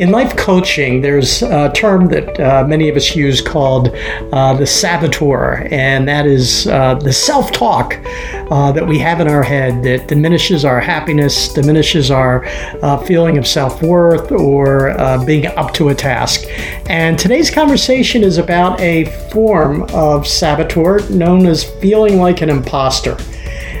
In life coaching, there's a term that uh, many of us use called uh, the saboteur, and that is uh, the self talk uh, that we have in our head that diminishes our happiness, diminishes our uh, feeling of self worth, or uh, being up to a task. And today's conversation is about a form of saboteur known as feeling like an imposter.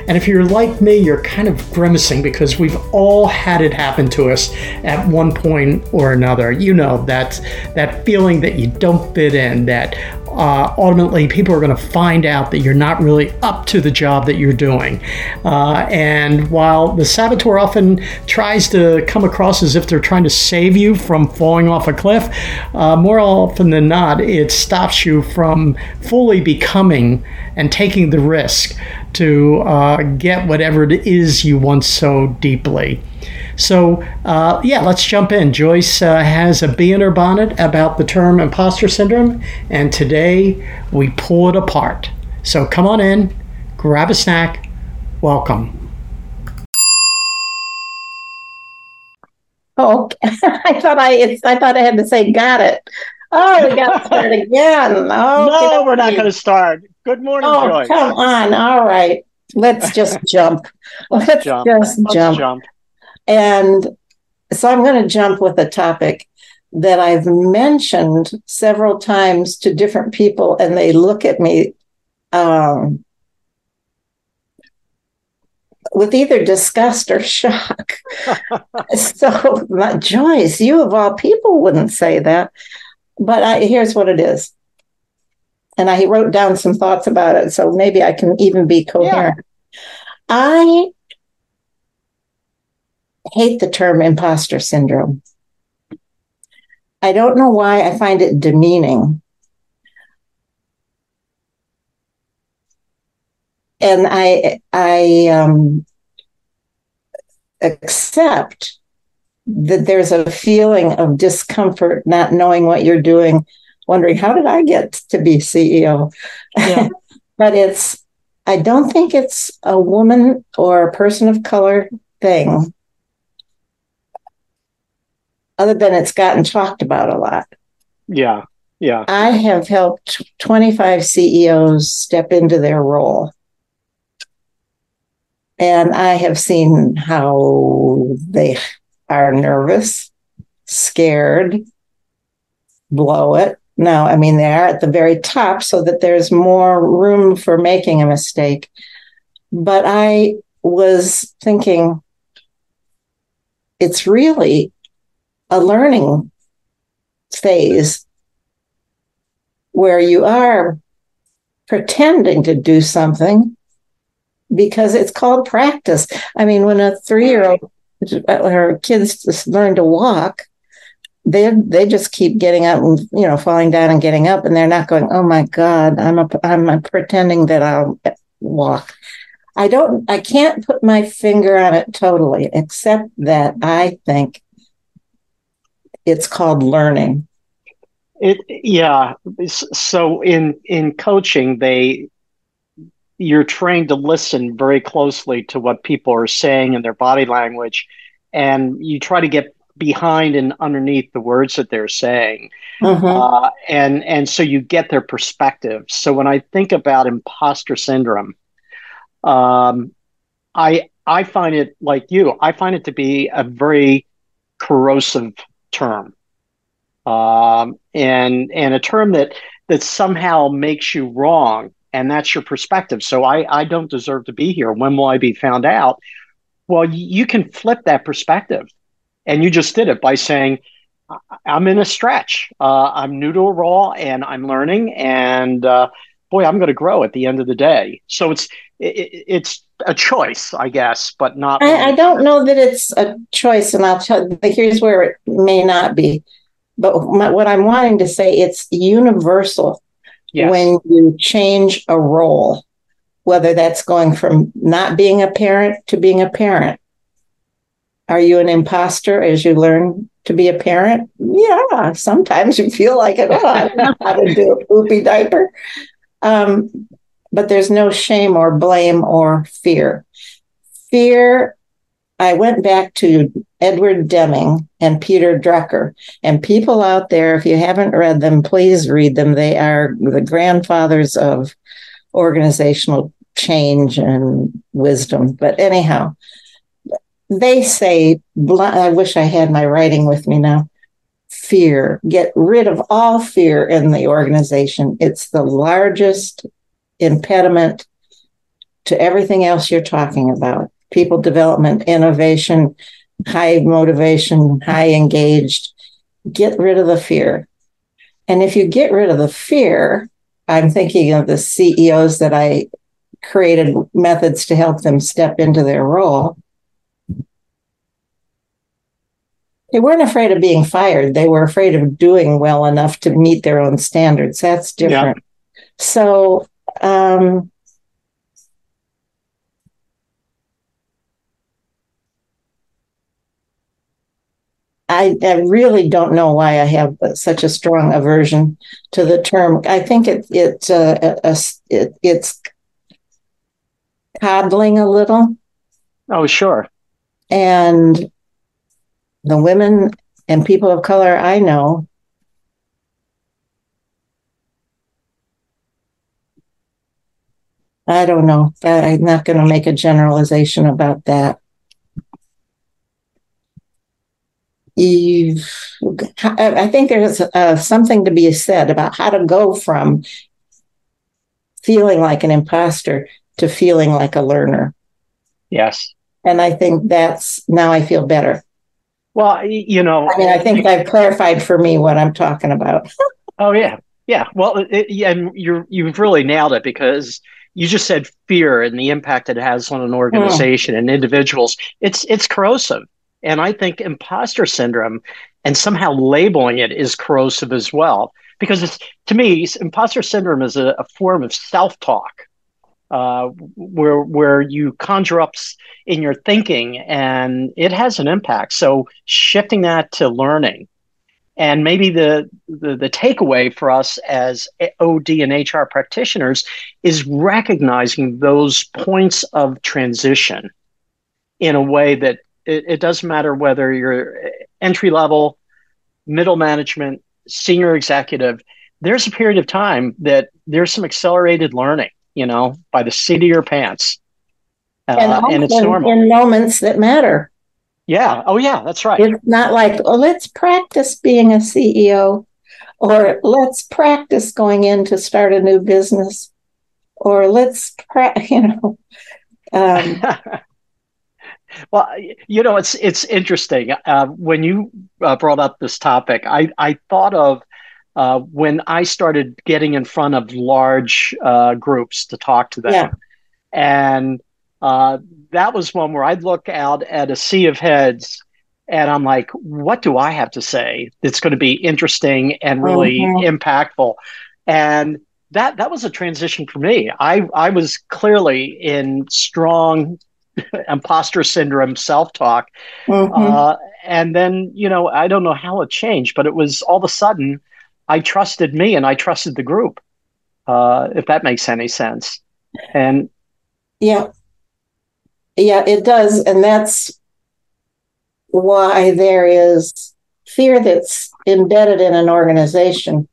And if you're like me, you're kind of grimacing because we've all had it happen to us at one point or another. You know that that feeling that you don't fit in, that uh, ultimately people are going to find out that you're not really up to the job that you're doing. Uh, and while the saboteur often tries to come across as if they're trying to save you from falling off a cliff, uh, more often than not, it stops you from fully becoming and taking the risk to uh, get whatever it is you want so deeply. So, uh, yeah, let's jump in. Joyce uh, has a bee in her bonnet about the term imposter syndrome, and today we pull it apart. So, come on in, grab a snack. Welcome. Oh, I thought I I thought I had to say got it. Oh, we got to start again. Oh, no, we're not going to start. Good morning, oh, Joyce. Come on. All right. Let's just jump. Let's jump. just Let's jump. jump. And so I'm going to jump with a topic that I've mentioned several times to different people, and they look at me um, with either disgust or shock. so, Joyce, you of all people wouldn't say that. But I, here's what it is. And I wrote down some thoughts about it, so maybe I can even be coherent. I hate the term imposter syndrome. I don't know why I find it demeaning. And I I um, accept that there's a feeling of discomfort, not knowing what you're doing, wondering how did I get to be CEO? Yeah. but it's I don't think it's a woman or a person of color thing other than it's gotten talked about a lot. Yeah. Yeah. I have helped 25 CEOs step into their role. And I have seen how they are nervous, scared, blow it. No, I mean, they are at the very top so that there's more room for making a mistake. But I was thinking, it's really a learning phase where you are pretending to do something because it's called practice. I mean, when a three year old or kids learn to walk, they they just keep getting up and you know falling down and getting up, and they're not going, "Oh my God, I'm a, I'm a pretending that I'll walk." I don't, I can't put my finger on it totally, except that I think it's called learning. It yeah. So in in coaching, they you're trained to listen very closely to what people are saying and their body language, and you try to get behind and underneath the words that they're saying, Mhm. uh, and and so you get their perspective. So when I think about imposter syndrome, um, I I find it like you. I find it to be a very corrosive term, um, and and a term that that somehow makes you wrong, and that's your perspective. So I I don't deserve to be here. When will I be found out? Well, you can flip that perspective, and you just did it by saying. "I- I'm in a stretch. Uh, I'm new to a role, and I'm learning. And uh, boy, I'm going to grow at the end of the day. So it's it, it's a choice, I guess, but not. I, I don't know that it's a choice, and I'll tell. But here's where it may not be. But my, what I'm wanting to say, it's universal Yes. when you change a role, whether that's going from not being a parent to being a parent. Are you an imposter as you learn to be a parent? Yeah, sometimes you feel like it. Oh, I don't know how to do a poopy diaper. Um, but there's no shame or blame or fear. Fear I went back to Edward Deming and Peter Drucker. And people out there, if you haven't read them, please read them. They are the grandfathers of organizational change and wisdom. But anyhow, they say, I wish I had my writing with me now fear, get rid of all fear in the organization. It's the largest impediment to everything else you're talking about people development, innovation, high motivation, high engaged. Get rid of the fear. And if you get rid of the fear, I'm thinking of the CEOs that I created methods to help them step into their role. They weren't afraid of being fired. They were afraid of doing well enough to meet their own standards. That's different. Yeah. So, um, I, I, really don't know why I have such a strong aversion to the term. I think it it, uh, it it's coddling a little. Oh, sure. And the women and people of color I know I don't know. I'm not going to make a generalization about that. I think there's uh, something to be said about how to go from feeling like an imposter to feeling like a learner. Yes. And I think that's now I feel better. Well, you know, I mean, I think I've clarified for me what I'm talking about. oh yeah, yeah. Well, it, and you're you've really nailed it because you just said fear and the impact it has on an organization mm. and individuals. It's it's corrosive. And I think imposter syndrome and somehow labeling it is corrosive as well. Because it's, to me, imposter syndrome is a, a form of self talk uh, where, where you conjure up in your thinking and it has an impact. So shifting that to learning. And maybe the, the, the takeaway for us as OD and HR practitioners is recognizing those points of transition in a way that it, it doesn't matter whether you're entry level, middle management, senior executive. There's a period of time that there's some accelerated learning, you know, by the seat of your pants. Uh, and, and it's normal. In moments that matter. Yeah. Oh, yeah. That's right. It's not like, oh, let's practice being a CEO or let's practice going in to start a new business or let's, pra- you know. Um, Well, you know, it's it's interesting. Uh, when you uh, brought up this topic, I I thought of uh, when I started getting in front of large uh, groups to talk to them, yeah. and uh, that was one where I'd look out at a sea of heads, and I'm like, what do I have to say that's going to be interesting and really mm-hmm. impactful? And that that was a transition for me. I I was clearly in strong imposter syndrome, self talk. Mm-hmm. Uh, and then, you know, I don't know how it changed, but it was all of a sudden I trusted me and I trusted the group, uh, if that makes any sense. And yeah, yeah, it does. And that's why there is fear that's embedded in an organization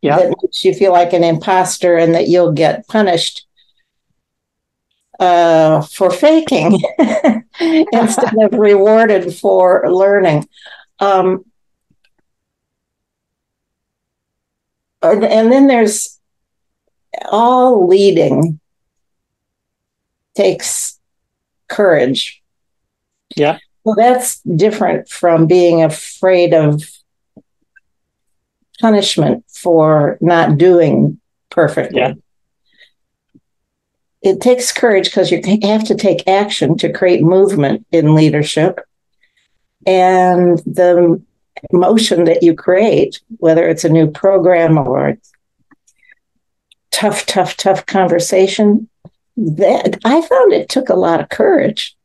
yeah. that makes you feel like an imposter and that you'll get punished uh, for faking instead of rewarded for learning. Um, and then there's all leading takes courage. Yeah. Well, that's different from being afraid of punishment for not doing perfectly. Yeah it takes courage because you have to take action to create movement in leadership. And the motion that you create, whether it's a new program or tough, tough, tough conversation, that I found it took a lot of courage.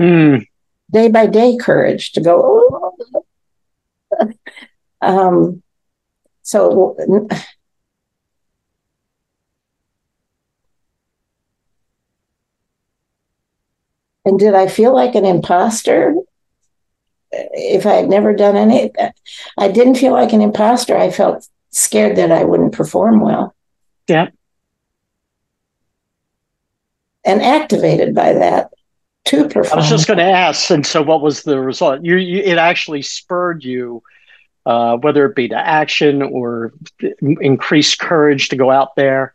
Mm. Day by day courage to go, oh. um, so And did I feel like an imposter? If I had never done any, I didn't feel like an imposter. I felt scared that I wouldn't perform well. Yeah. And activated by that to perform. I was just going to ask, and so what was the result? You, you it actually spurred you, uh, whether it be to action or increased courage to go out there.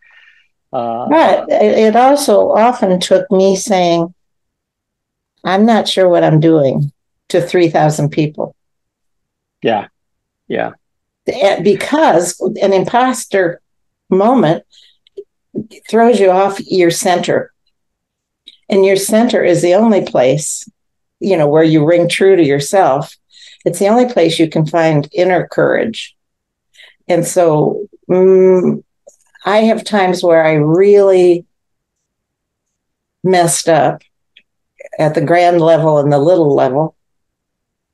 Uh, but it also often took me saying, I'm not sure what I'm doing to 3,000 people. Yeah. Yeah. Because an imposter moment throws you off your center. And your center is the only place, you know, where you ring true to yourself. It's the only place you can find inner courage. And so mm, I have times where I really messed up at the grand level and the little level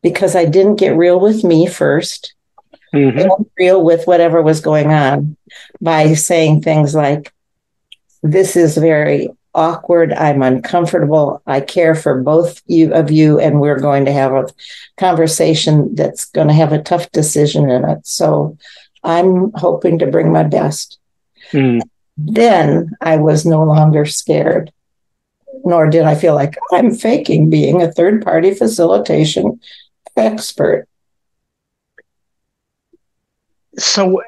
because I didn't get real with me 1st mm-hmm. real with whatever was going on by saying things like, This is very awkward. I'm uncomfortable. I care for both you of you, and we're going to have a conversation that's going to have a tough decision in it. So I'm hoping to bring my best. Mm. Then I was no longer scared, nor did I feel like I'm faking being a third party facilitation expert. So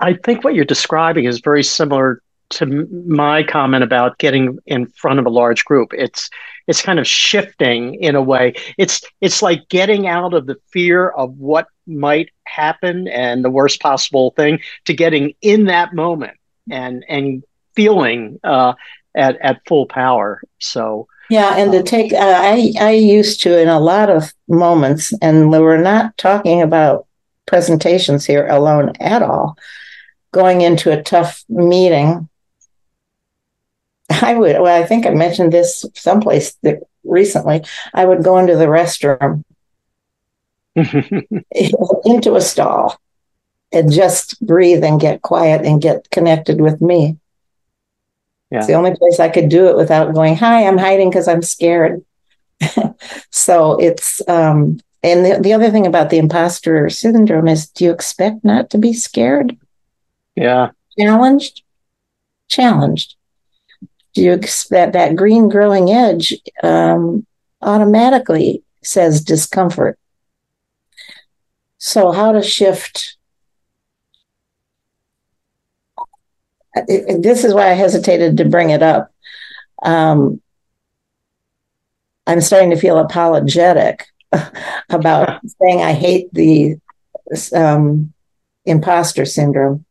I think what you're describing is very similar to my comment about getting in front of a large group. It's it's kind of shifting in a way. It's it's like getting out of the fear of what might happen and the worst possible thing to getting in that moment and and feeling uh, at at full power. So yeah, and to take uh, I I used to in a lot of moments, and we were not talking about presentations here alone at all. Going into a tough meeting I would, well, I think I mentioned this someplace recently. I would go into the restroom, into a stall, and just breathe and get quiet and get connected with me. Yeah. It's the only place I could do it without going, Hi, I'm hiding because I'm scared. so it's, um, and the, the other thing about the imposter syndrome is do you expect not to be scared? Yeah. Challenged? Challenged Do you expect that green growing edge um, automatically says discomfort. So, how to shift? This is why I hesitated to bring it up. Um, I'm starting to feel apologetic about saying I hate the um, imposter syndrome.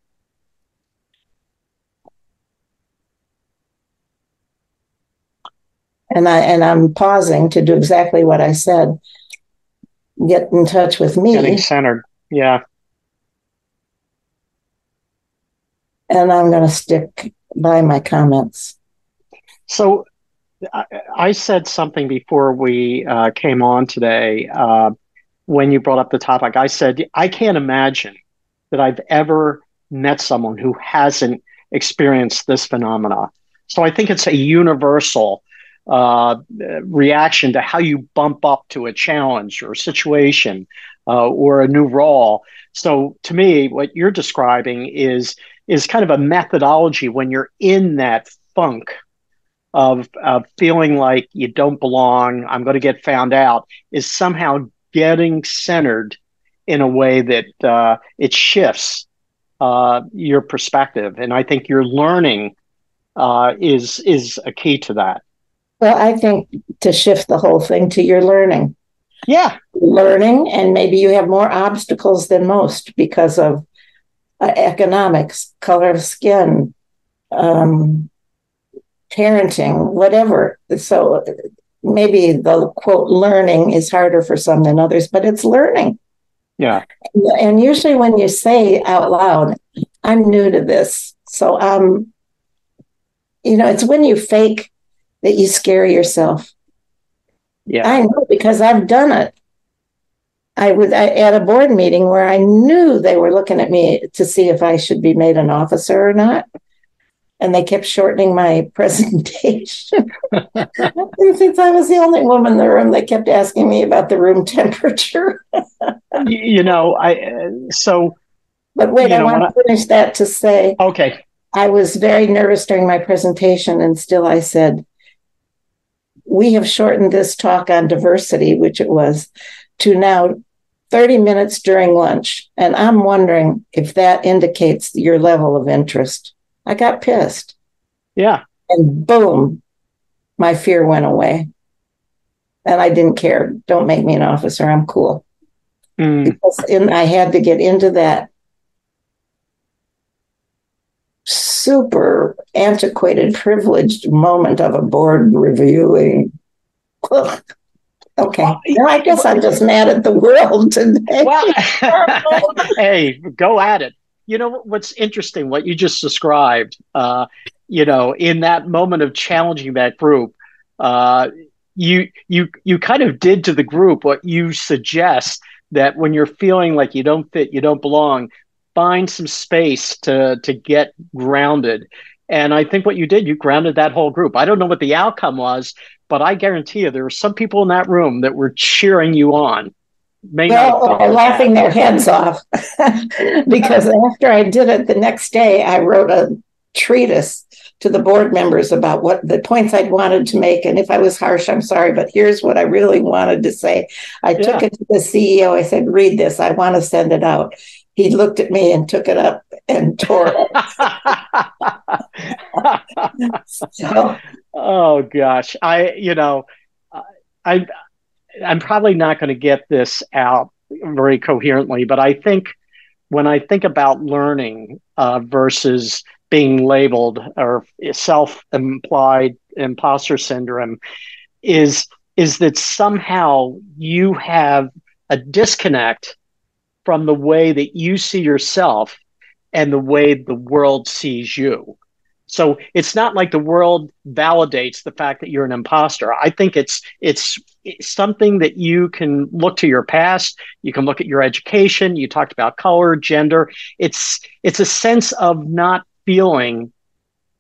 and I and I'm pausing to do exactly what I said. Get in touch with me. Getting centered. Yeah. And I'm going to stick by my comments. So I, I said something before we uh, came on today uh, when you brought up the topic. I said, I can't imagine that I've ever met someone who hasn't experienced this phenomena. So I think it's a universal uh, reaction to how you bump up to a challenge or a situation uh, or a new role. So to me, what you're describing is is kind of a methodology when you're in that funk of, of feeling like you don't belong, I'm going to get found out, is somehow getting centered in a way that uh, it shifts uh, your perspective. And I think your learning uh, is is a key to that. Well, I think to shift the whole thing to your learning. Yeah. Learning, and maybe you have more obstacles than most because of uh, economics, color of skin, um, parenting, whatever. So maybe the quote learning is harder for some than others, but it's learning. Yeah. And usually when you say out loud, I'm new to this. So um, you know, it's when you fake that you scare yourself. Yeah. I know because I've done it. I was at a board meeting where I knew they were looking at me to see if I should be made an officer or not. And they kept shortening my presentation. and since I was the only woman in the room, they kept asking me about the room temperature. you know, I so. But wait, I want to finish that to say. Okay. I was very nervous during my presentation, and still I said, We have shortened this talk on diversity, which it was, to now 30 minutes during lunch. And I'm wondering if that indicates your level of interest. I got pissed. Yeah. And boom, my fear went away. And I didn't care. Don't make me an officer. I'm cool. Mm. Because in, I had to get into that super antiquated, privileged moment of a board reviewing. Okay. Well, I guess I'm just mad at the world today. Well, hey, go at it. You know what's interesting? What you just described. Uh, you know, in that moment of challenging that group, uh, you you you kind of did to the group what you suggest that when you're feeling like you don't fit, you don't belong, find some space to to get grounded. And I think what you did, you grounded that whole group. I don't know what the outcome was, but I guarantee you there were some people in that room that were cheering you on. May well, laughing their heads off because after I did it the next day, I wrote a treatise to the board members about what the points I'd wanted to make. And if I was harsh, I'm sorry, but here's what I really wanted to say. I yeah. took it to the CEO. I said, read this. I want to send it out he looked at me and took it up and tore it. so, oh gosh, I you know, I I'm probably not going to get this out very coherently, but I think when I think about learning uh, versus being labeled or self-implied imposter syndrome, is is that somehow you have a disconnect from the way that you see yourself and the way the world sees you. So it's not like the world validates the fact that you're an imposter. I think it's it's, it's something that you can look to your past. You can look at your education. You talked about color, gender. It's it's a sense of not feeling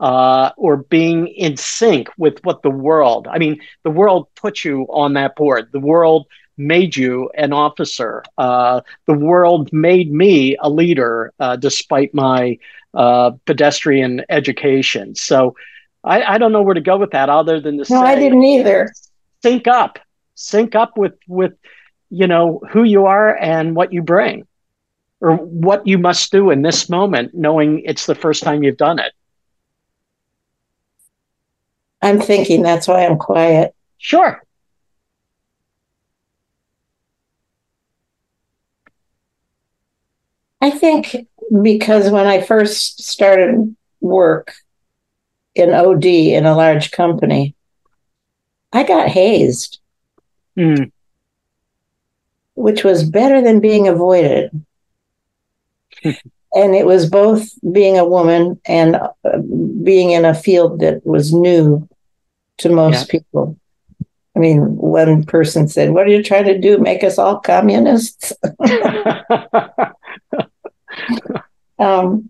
uh, or being in sync with what the world. I mean, the world put you on that board. The world made you an officer. Uh, the world made me a leader, uh, despite my uh, pedestrian education. So I, I, don't know where to go with that, other than to no, say, I didn't either. Sync up, sync up with with you know who you are and what you bring, or what you must do in this moment, knowing it's the first time you've done it. I'm thinking that's why I'm quiet. Sure. I think because when I first started work in OD in a large company, I got hazed, mm. which was better than being avoided. and it was both being a woman and uh, being in a field that was new to most yeah. people. I mean, one person said, What are you trying to do? Make us all communists? um,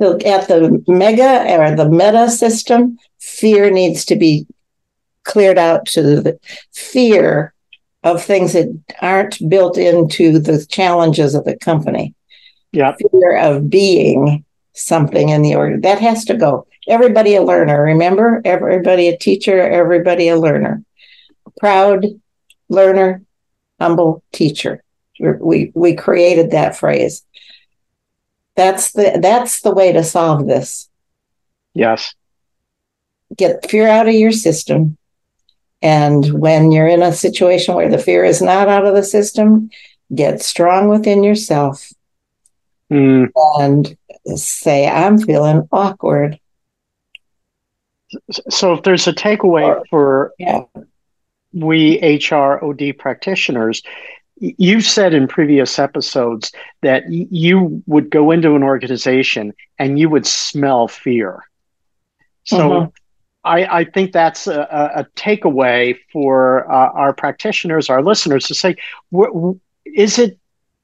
at the mega or the meta system, fear needs to be cleared out to the fear of things that aren't built into the challenges of the company. Yeah. Fear of being something in the order that has to go. Everybody a learner, remember? Everybody a teacher, everybody a learner proud learner, humble teacher. We we created that phrase. That's the that's the way to solve this. Yes. Get fear out of your system. And when you're in a situation where the fear is not out of the system, get strong within yourself mm. and say, I'm feeling awkward. So if there's a takeaway or, for yeah we HR OD practitioners, you've said in previous episodes that you would go into an organization and you would smell fear. So mm-hmm. I, I, think that's a, a takeaway for uh, our practitioners, our listeners to say, is it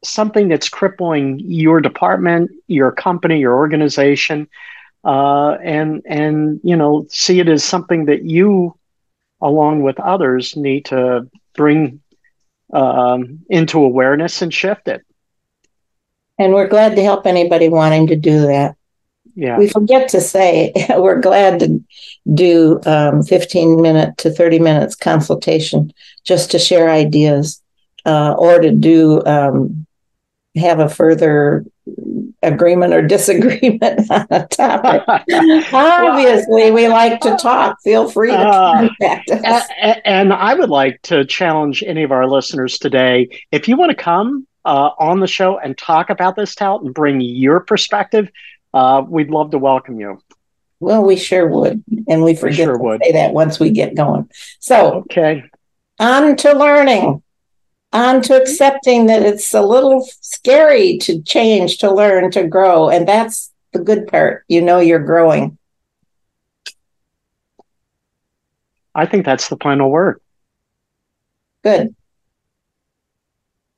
something that's crippling your department, your company, your organization, uh, and and you know see it as something that you, along with others, need to bring um, into awareness and shift it. And we're glad to help anybody wanting to do that. Yeah. We forget to say we're glad to do um, 15 minute to 30 minutes consultation just to share ideas uh, or to do um, have a further agreement or disagreement on a topic. Obviously, we like to talk. Feel free to uh, contact us. And I would like to challenge any of our listeners today if you want to come uh, on the show and talk about this tout and bring your perspective, uh, we'd love to welcome you. Well, we sure would, and we forget we sure to would. say that once we get going. So, okay, on to learning, on to mm-hmm. accepting that it's a little scary to change, to learn, to grow, and that's the good part. You know, you're growing. I think that's the final word. Good.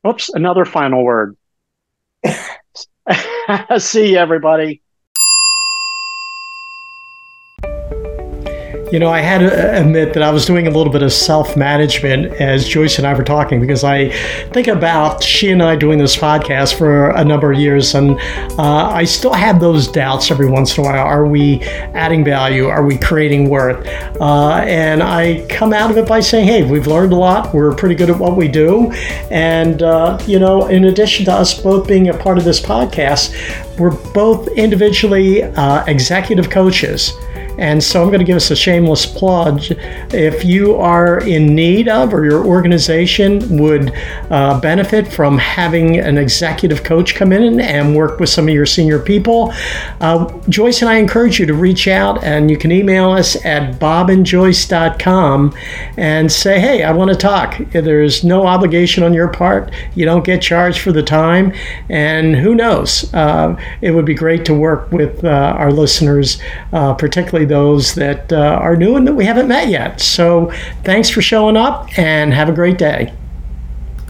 Oops, another final word. See you, everybody. You know, I had to admit that I was doing a little bit of self management as Joyce and I were talking because I think about she and I doing this podcast for a number of years, and uh, I still have those doubts every once in a while. Are we adding value? Are we creating worth? Uh, and I come out of it by saying, hey, we've learned a lot. We're pretty good at what we do. And, uh, you know, in addition to us both being a part of this podcast, we're both individually uh, executive coaches. And so I'm going to give us a shameless plug. If you are in need of, or your organization would uh, benefit from having an executive coach come in and work with some of your senior people, uh, Joyce and I encourage you to reach out and you can email us at bobandjoyce.com and say, hey, I want to talk. There's no obligation on your part. You don't get charged for the time. And who knows? Uh, it would be great to work with uh, our listeners, uh, particularly those that uh, are new and that we haven't met yet. So thanks for showing up and have a great day.